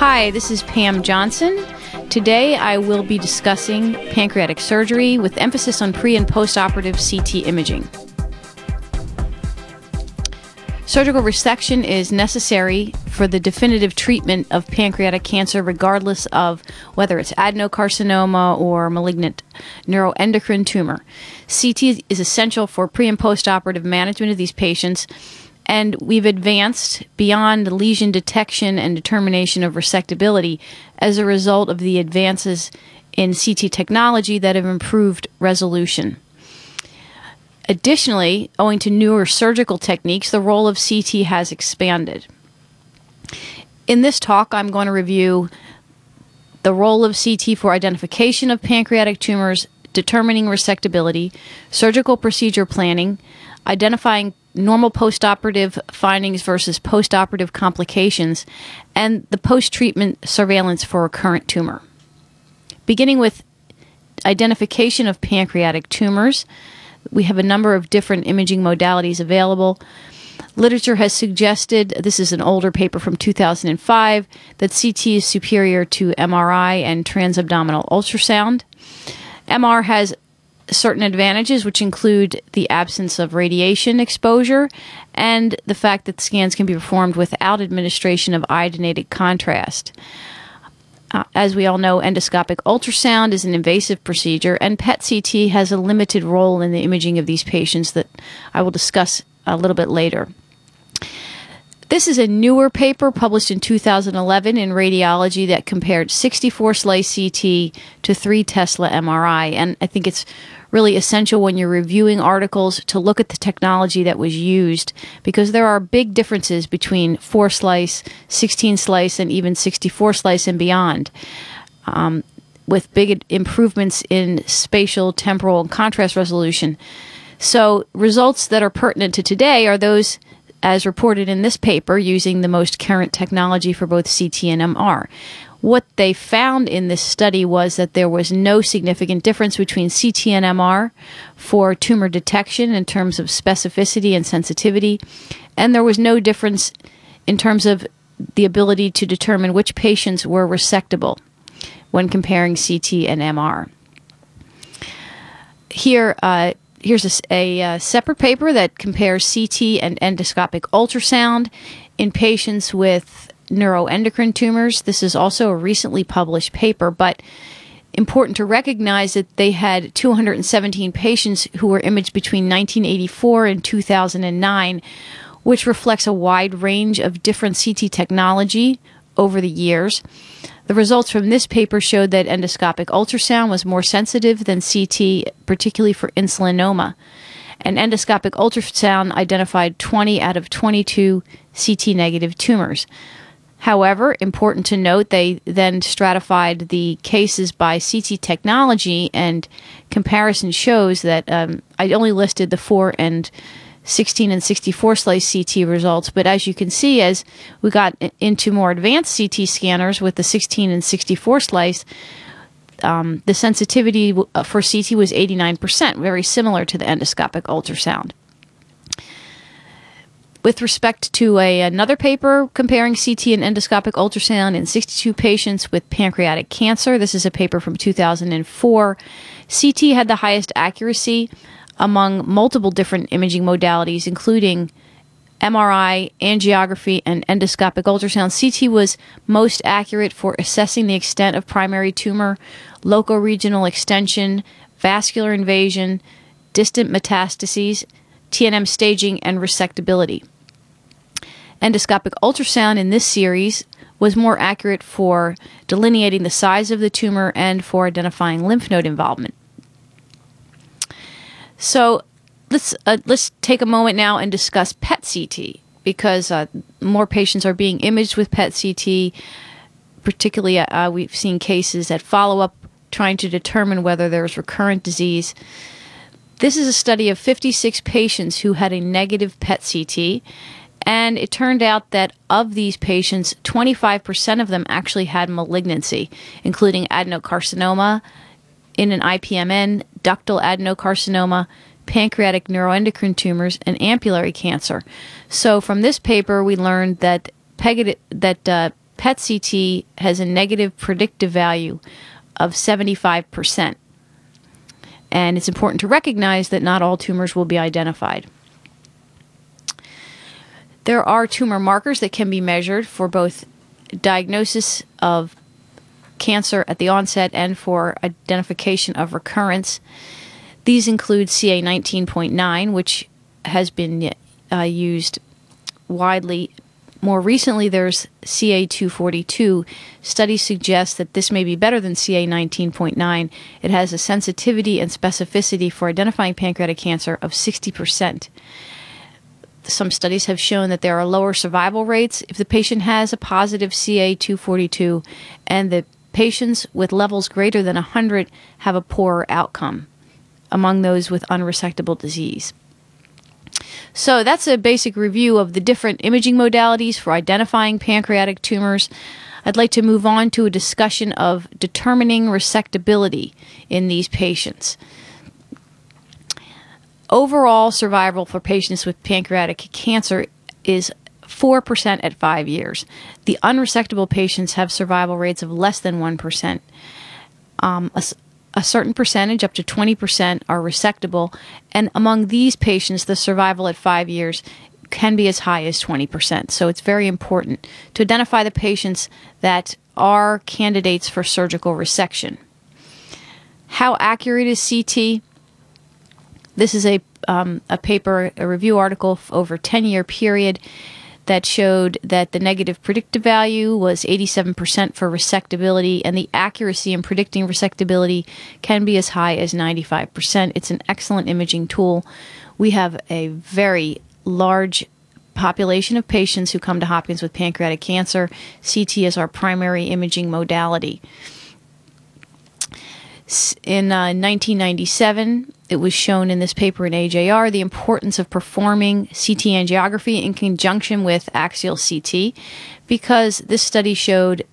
Hi, this is Pam Johnson. Today I will be discussing pancreatic surgery with emphasis on pre and post operative CT imaging. Surgical resection is necessary for the definitive treatment of pancreatic cancer, regardless of whether it's adenocarcinoma or malignant neuroendocrine tumor. CT is essential for pre and post operative management of these patients, and we've advanced beyond lesion detection and determination of resectability as a result of the advances in CT technology that have improved resolution. Additionally, owing to newer surgical techniques, the role of CT has expanded. In this talk, I'm going to review the role of CT for identification of pancreatic tumors, determining resectability, surgical procedure planning, identifying normal postoperative findings versus postoperative complications, and the post treatment surveillance for recurrent tumor. Beginning with identification of pancreatic tumors, we have a number of different imaging modalities available. Literature has suggested, this is an older paper from 2005, that CT is superior to MRI and transabdominal ultrasound. MR has certain advantages, which include the absence of radiation exposure and the fact that scans can be performed without administration of iodinated contrast. Uh, as we all know, endoscopic ultrasound is an invasive procedure, and PET CT has a limited role in the imaging of these patients that I will discuss a little bit later. This is a newer paper published in 2011 in Radiology that compared 64 slice CT to 3 Tesla MRI, and I think it's really essential when you're reviewing articles to look at the technology that was used because there are big differences between 4 slice, 16 slice, and even 64 slice and beyond. Um, with big improvements in spatial, temporal, and contrast resolution. So, results that are pertinent to today are those as reported in this paper using the most current technology for both CT and MR. What they found in this study was that there was no significant difference between CT and MR for tumor detection in terms of specificity and sensitivity, and there was no difference in terms of the ability to determine which patients were resectable when comparing CT and MR. Here, uh, here's a, a, a, separate paper that compares CT and endoscopic ultrasound in patients with neuroendocrine tumors. This is also a recently published paper, but important to recognize that they had 217 patients who were imaged between 1984 and 2009, which reflects a wide range of different CT technology over the years. The results from this paper showed that endoscopic ultrasound was more sensitive than CT, particularly for insulinoma. And endoscopic ultrasound identified 20 out of 22 CT negative tumors. However, important to note, they then stratified the cases by CT technology, and comparison shows that um, I only listed the 4 and 16 and 64 slice CT results, but as you can see, as we got into more advanced CT scanners with the 16 and 64 slice, um, the sensitivity uh, for CT was 89%, very similar to the endoscopic ultrasound with respect to a, another paper comparing CT and endoscopic ultrasound in 62 patients with pancreatic cancer. This is a paper from 2004. CT had the highest accuracy among multiple different imaging modalities, including MRI, angiography, and endoscopic ultrasound. CT was most accurate for assessing the extent of primary tumor, locoregional extension, vascular invasion, distant metastases, TNM staging, and resectability. Endoscopic ultrasound in this series was more accurate for delineating the size of the tumor and for identifying lymph node involvement. So let's uh, let's take a moment now and discuss PET CT because uh, more patients are being imaged with PET CT. Particularly, uh, we've seen cases at follow up trying to determine whether there's recurrent disease. This is a study of 56 patients who had a negative PET CT, and it turned out that of these patients, 25% of them actually had malignancy, including adenocarcinoma in an IPMN, ductal adenocarcinoma, pancreatic neuroendocrine tumors, and ampullary cancer. So, from this paper, we learned that, that uh, PET CT has a negative predictive value of 75%. And it's important to recognize that not all tumors will be identified. There are tumor markers that can be measured for both diagnosis of cancer at the onset and for identification of recurrence. These include CA 19.9, which has been uh, used widely. More recently, there's CA 242. Studies suggest that this may be better than CA 19.9. It has a sensitivity and specificity for identifying pancreatic cancer of 60% some studies have shown that there are lower survival rates if the patient has a positive CA242 and the patients with levels greater than 100 have a poorer outcome among those with unresectable disease. So that's a basic review of the different imaging modalities for identifying pancreatic tumors. I'd like to move on to a discussion of determining resectability in these patients. Overall survival for patients with pancreatic cancer is 4% at five years. The unresectable patients have survival rates of less than 1%. Um, a, a certain percentage, up to 20%, are resectable, and among these patients, the survival at five years can be as high as 20%. So it's very important to identify the patients that are candidates for surgical resection. How accurate is CT? This is a um, a paper, a review article over a 10 year period that showed that the negative predictive value was 87% for resectability, and the accuracy in predicting resectability can be as high as 95%. It's an excellent imaging tool. We have a very large population of patients who come to Hopkins with pancreatic cancer. CT is our primary imaging modality. In uh, 1997, it was shown in this paper in AJR the importance of performing CT angiography in conjunction with axial CT because this study showed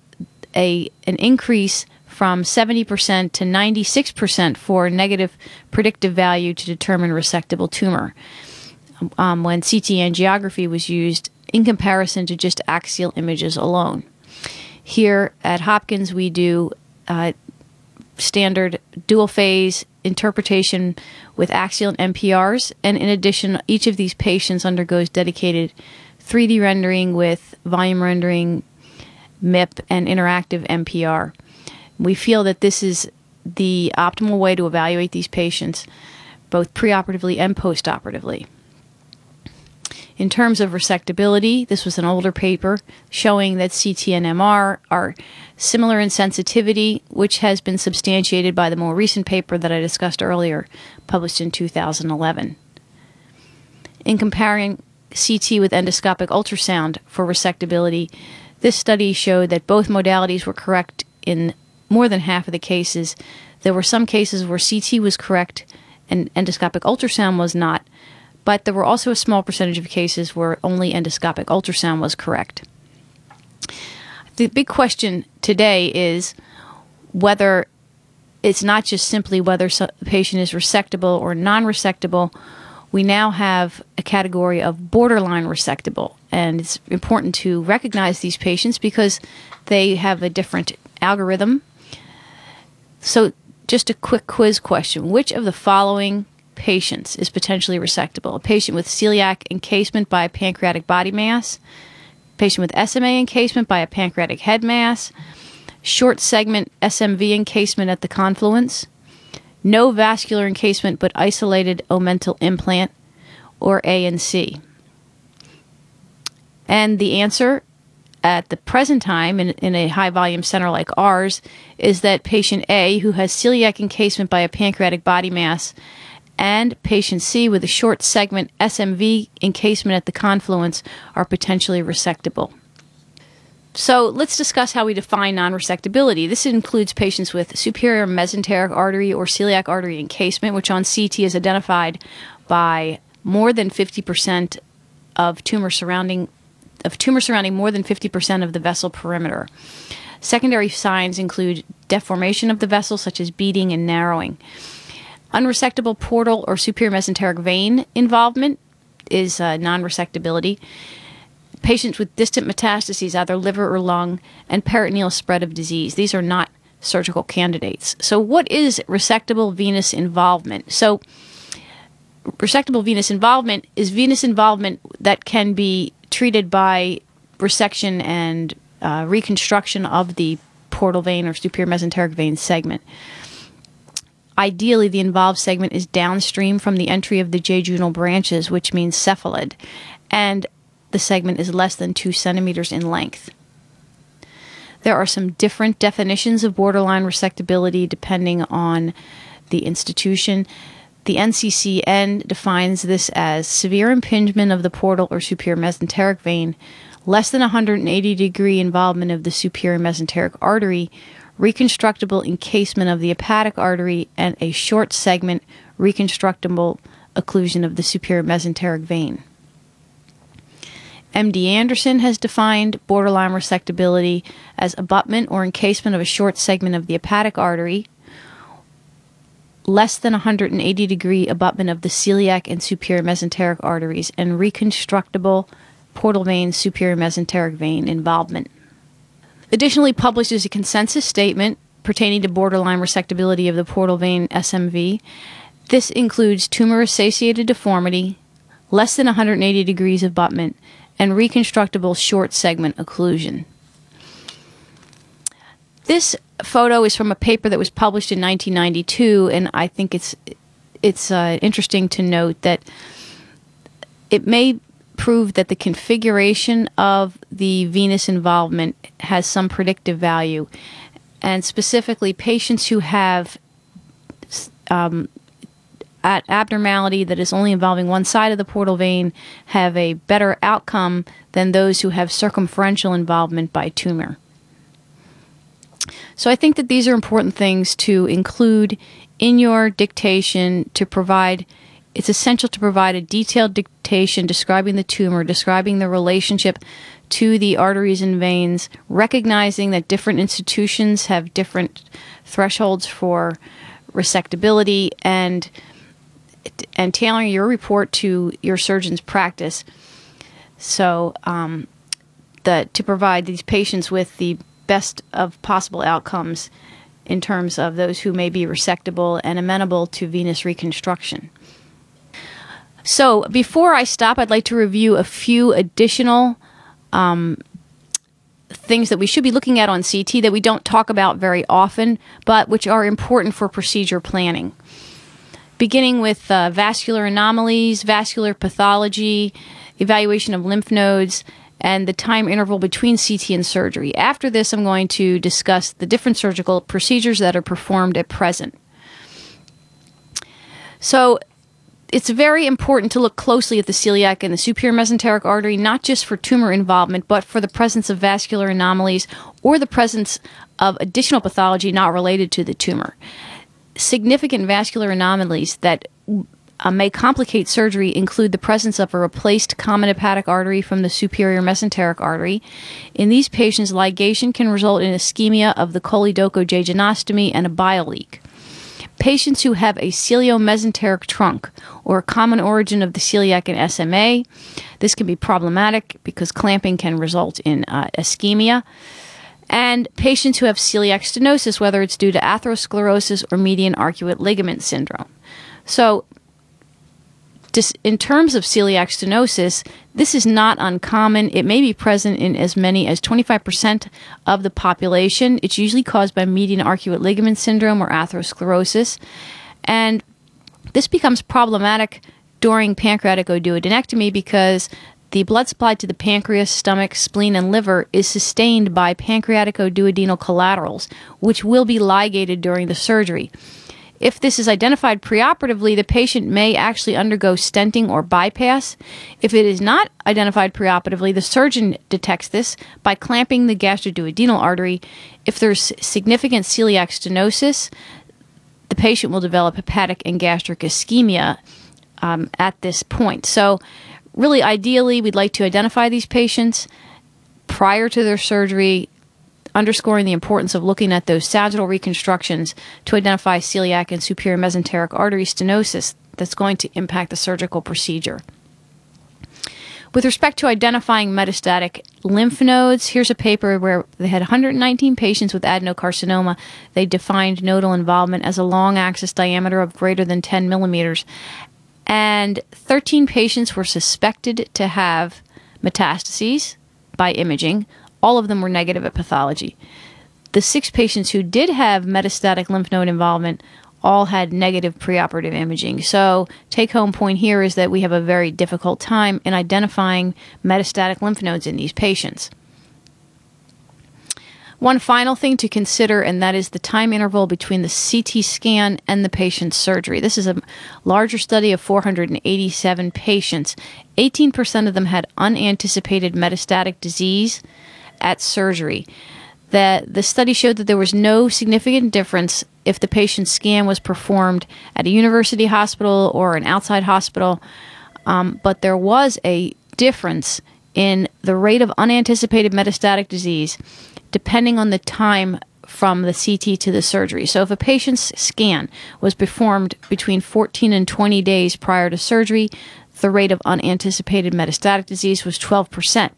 a an increase from 70% to 96% for negative predictive value to determine resectable tumor um, when CT angiography was used in comparison to just axial images alone. Here at Hopkins, we do uh, standard dual phase interpretation with axial and MPRs. And in addition, each of these patients undergoes dedicated 3D rendering with volume rendering, MIP, and interactive MPR. We feel that this is the optimal way to evaluate these patients, both preoperatively and postoperatively. In terms of resectability, this was an older paper showing that CT and MR are similar in sensitivity, which has been substantiated by the more recent paper that I discussed earlier, published in 2011. In comparing CT with endoscopic ultrasound for resectability, this study showed that both modalities were correct in more than half of the cases. There were some cases where CT was correct and endoscopic ultrasound was not, but there were also a small percentage of cases where only endoscopic ultrasound was correct. The big question today is whether it's not just simply whether the patient is resectable or non resectable. We now have a category of borderline resectable, and it's important to recognize these patients because they have a different algorithm. So, just a quick quiz question Which of the following patients is potentially resectable. A patient with celiac encasement by a pancreatic body mass, patient with SMA encasement by a pancreatic head mass, short segment SMV encasement at the confluence, no vascular encasement but isolated omental implant, or A and C. And the answer at the present time in, in a high volume center like ours is that patient A, who has celiac encasement by a pancreatic body mass, and patient C with a short segment SMV encasement at the confluence are potentially resectable. So let's discuss how we define non-resectability. This includes patients with superior mesenteric artery or celiac artery encasement, which on CT is identified by more than 50% of tumor surrounding of tumor surrounding more than 50% of the vessel perimeter. Secondary signs include deformation of the vessel, such as beading and narrowing. Unresectable portal or superior mesenteric vein involvement is uh, non resectability. patients with distant metastases, either liver or lung, and peritoneal spread of disease. These are not surgical candidates. So, what is resectable venous involvement? So, resectable venous involvement is venous involvement that can be treated by resection and uh, reconstruction of the portal vein or superior mesenteric vein segment. Ideally, the involved segment is downstream from the entry of the jejunal branches, which means cephalad, and the segment is less than two centimeters in length. There are some different definitions of borderline resectability depending on the institution. The NCCN defines this as severe impingement of the portal or superior mesenteric vein, less than 180 degree involvement of the superior mesenteric artery, reconstructible encasement of the hepatic artery, and a short segment reconstructible occlusion of the superior mesenteric vein. MD Anderson has defined borderline resectability as abutment or encasement of a short segment of the hepatic artery, less than 180 degree abutment of the celiac and superior mesenteric arteries, and reconstructible portal vein superior mesenteric vein involvement. Additionally, publishes a consensus statement pertaining to borderline resectability of the portal vein SMV. This includes tumor associated deformity, less than 180 degrees abutment, and reconstructible short segment occlusion. This photo is from a paper that was published in 1992, and I think it's it's uh, interesting to note that it may prove that the configuration of the venous involvement has some predictive value, and specifically patients who have um, abnormality that is only involving one side of the portal vein have a better outcome than those who have circumferential involvement by tumor. So I think that these are important things to include in your dictation to provide it's essential to provide a detailed dictation describing the tumor, describing the relationship to the arteries and veins, recognizing that different institutions have different thresholds for resectability and and tailoring your report to your surgeon's practice. So um, that to provide these patients with the best of possible outcomes in terms of those who may be resectable and amenable to venous reconstruction. So before I stop, I'd like to review a few additional um, things that we should be looking at on CT that we don't talk about very often, but which are important for procedure planning beginning with uh, vascular anomalies, vascular pathology, evaluation of lymph nodes, and the time interval between CT and surgery. After this, I'm going to discuss the different surgical procedures that are performed at present. So, it's very important to look closely at the celiac and the superior mesenteric artery, not just for tumor involvement, but for the presence of vascular anomalies or the presence of additional pathology not related to the tumor significant vascular anomalies that uh, may complicate surgery include the presence of a replaced common hepatic artery from the superior mesenteric artery. In these patients, ligation can result in ischemia of the choledochojejunostomy and a bile leak. Patients who have a celiomesenteric trunk or a common origin of the celiac and SMA, this can be problematic because clamping can result in uh, ischemia and patients who have celiac stenosis, whether it's due to atherosclerosis or median arcuate ligament syndrome. So, in terms of celiac stenosis, this is not uncommon. It may be present in as many as 25% of the population. It's usually caused by median arcuate ligament syndrome or atherosclerosis. And this becomes problematic during pancreatic duodenectomy because the blood supply to the pancreas, stomach, spleen, and liver is sustained by pancreaticoduodenal collaterals, which will be ligated during the surgery. If this is identified preoperatively, the patient may actually undergo stenting or bypass. If it is not identified preoperatively, the surgeon detects this by clamping the gastroduodenal artery. If there's significant celiac stenosis, the patient will develop hepatic and gastric ischemia um, at this point. So, really, ideally, we'd like to identify these patients prior to their surgery, underscoring the importance of looking at those sagittal reconstructions to identify celiac and superior mesenteric artery stenosis that's going to impact the surgical procedure. With respect to identifying metastatic lymph nodes, here's a paper where they had 119 patients with adenocarcinoma. They defined nodal involvement as a long axis diameter of greater than 10 millimeters. And 13 patients were suspected to have metastases by imaging. All of them were negative at pathology. The six patients who did have metastatic lymph node involvement all had negative preoperative imaging. So, take home point here is that we have a very difficult time in identifying metastatic lymph nodes in these patients. One final thing to consider, and that is the time interval between the CT scan and the patient's surgery. This is a larger study of 487 patients. 18% of them had unanticipated metastatic disease at surgery. That the study showed that there was no significant difference if the patient's scan was performed at a university hospital or an outside hospital, um, but there was a difference in the rate of unanticipated metastatic disease depending on the time from the CT to the surgery. So if a patient's scan was performed between 14 and 20 days prior to surgery, the rate of unanticipated metastatic disease was 12%.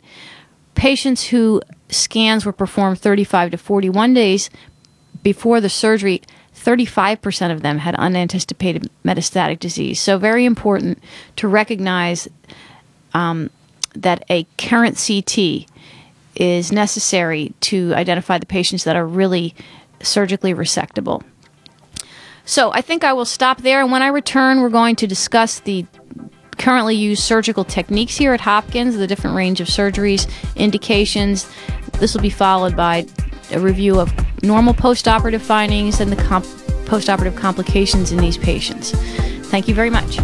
Patients who scans were performed 35 to 41 days before the surgery, 35% of them had unanticipated metastatic disease. So, very important to recognize um, that a current CT is necessary to identify the patients that are really surgically resectable. So I think I will stop there. And when I return, we're going to discuss the currently use surgical techniques here at Hopkins, the different range of surgeries, indications. This will be followed by a review of normal postoperative findings and the comp- postoperative complications in these patients. Thank you very much.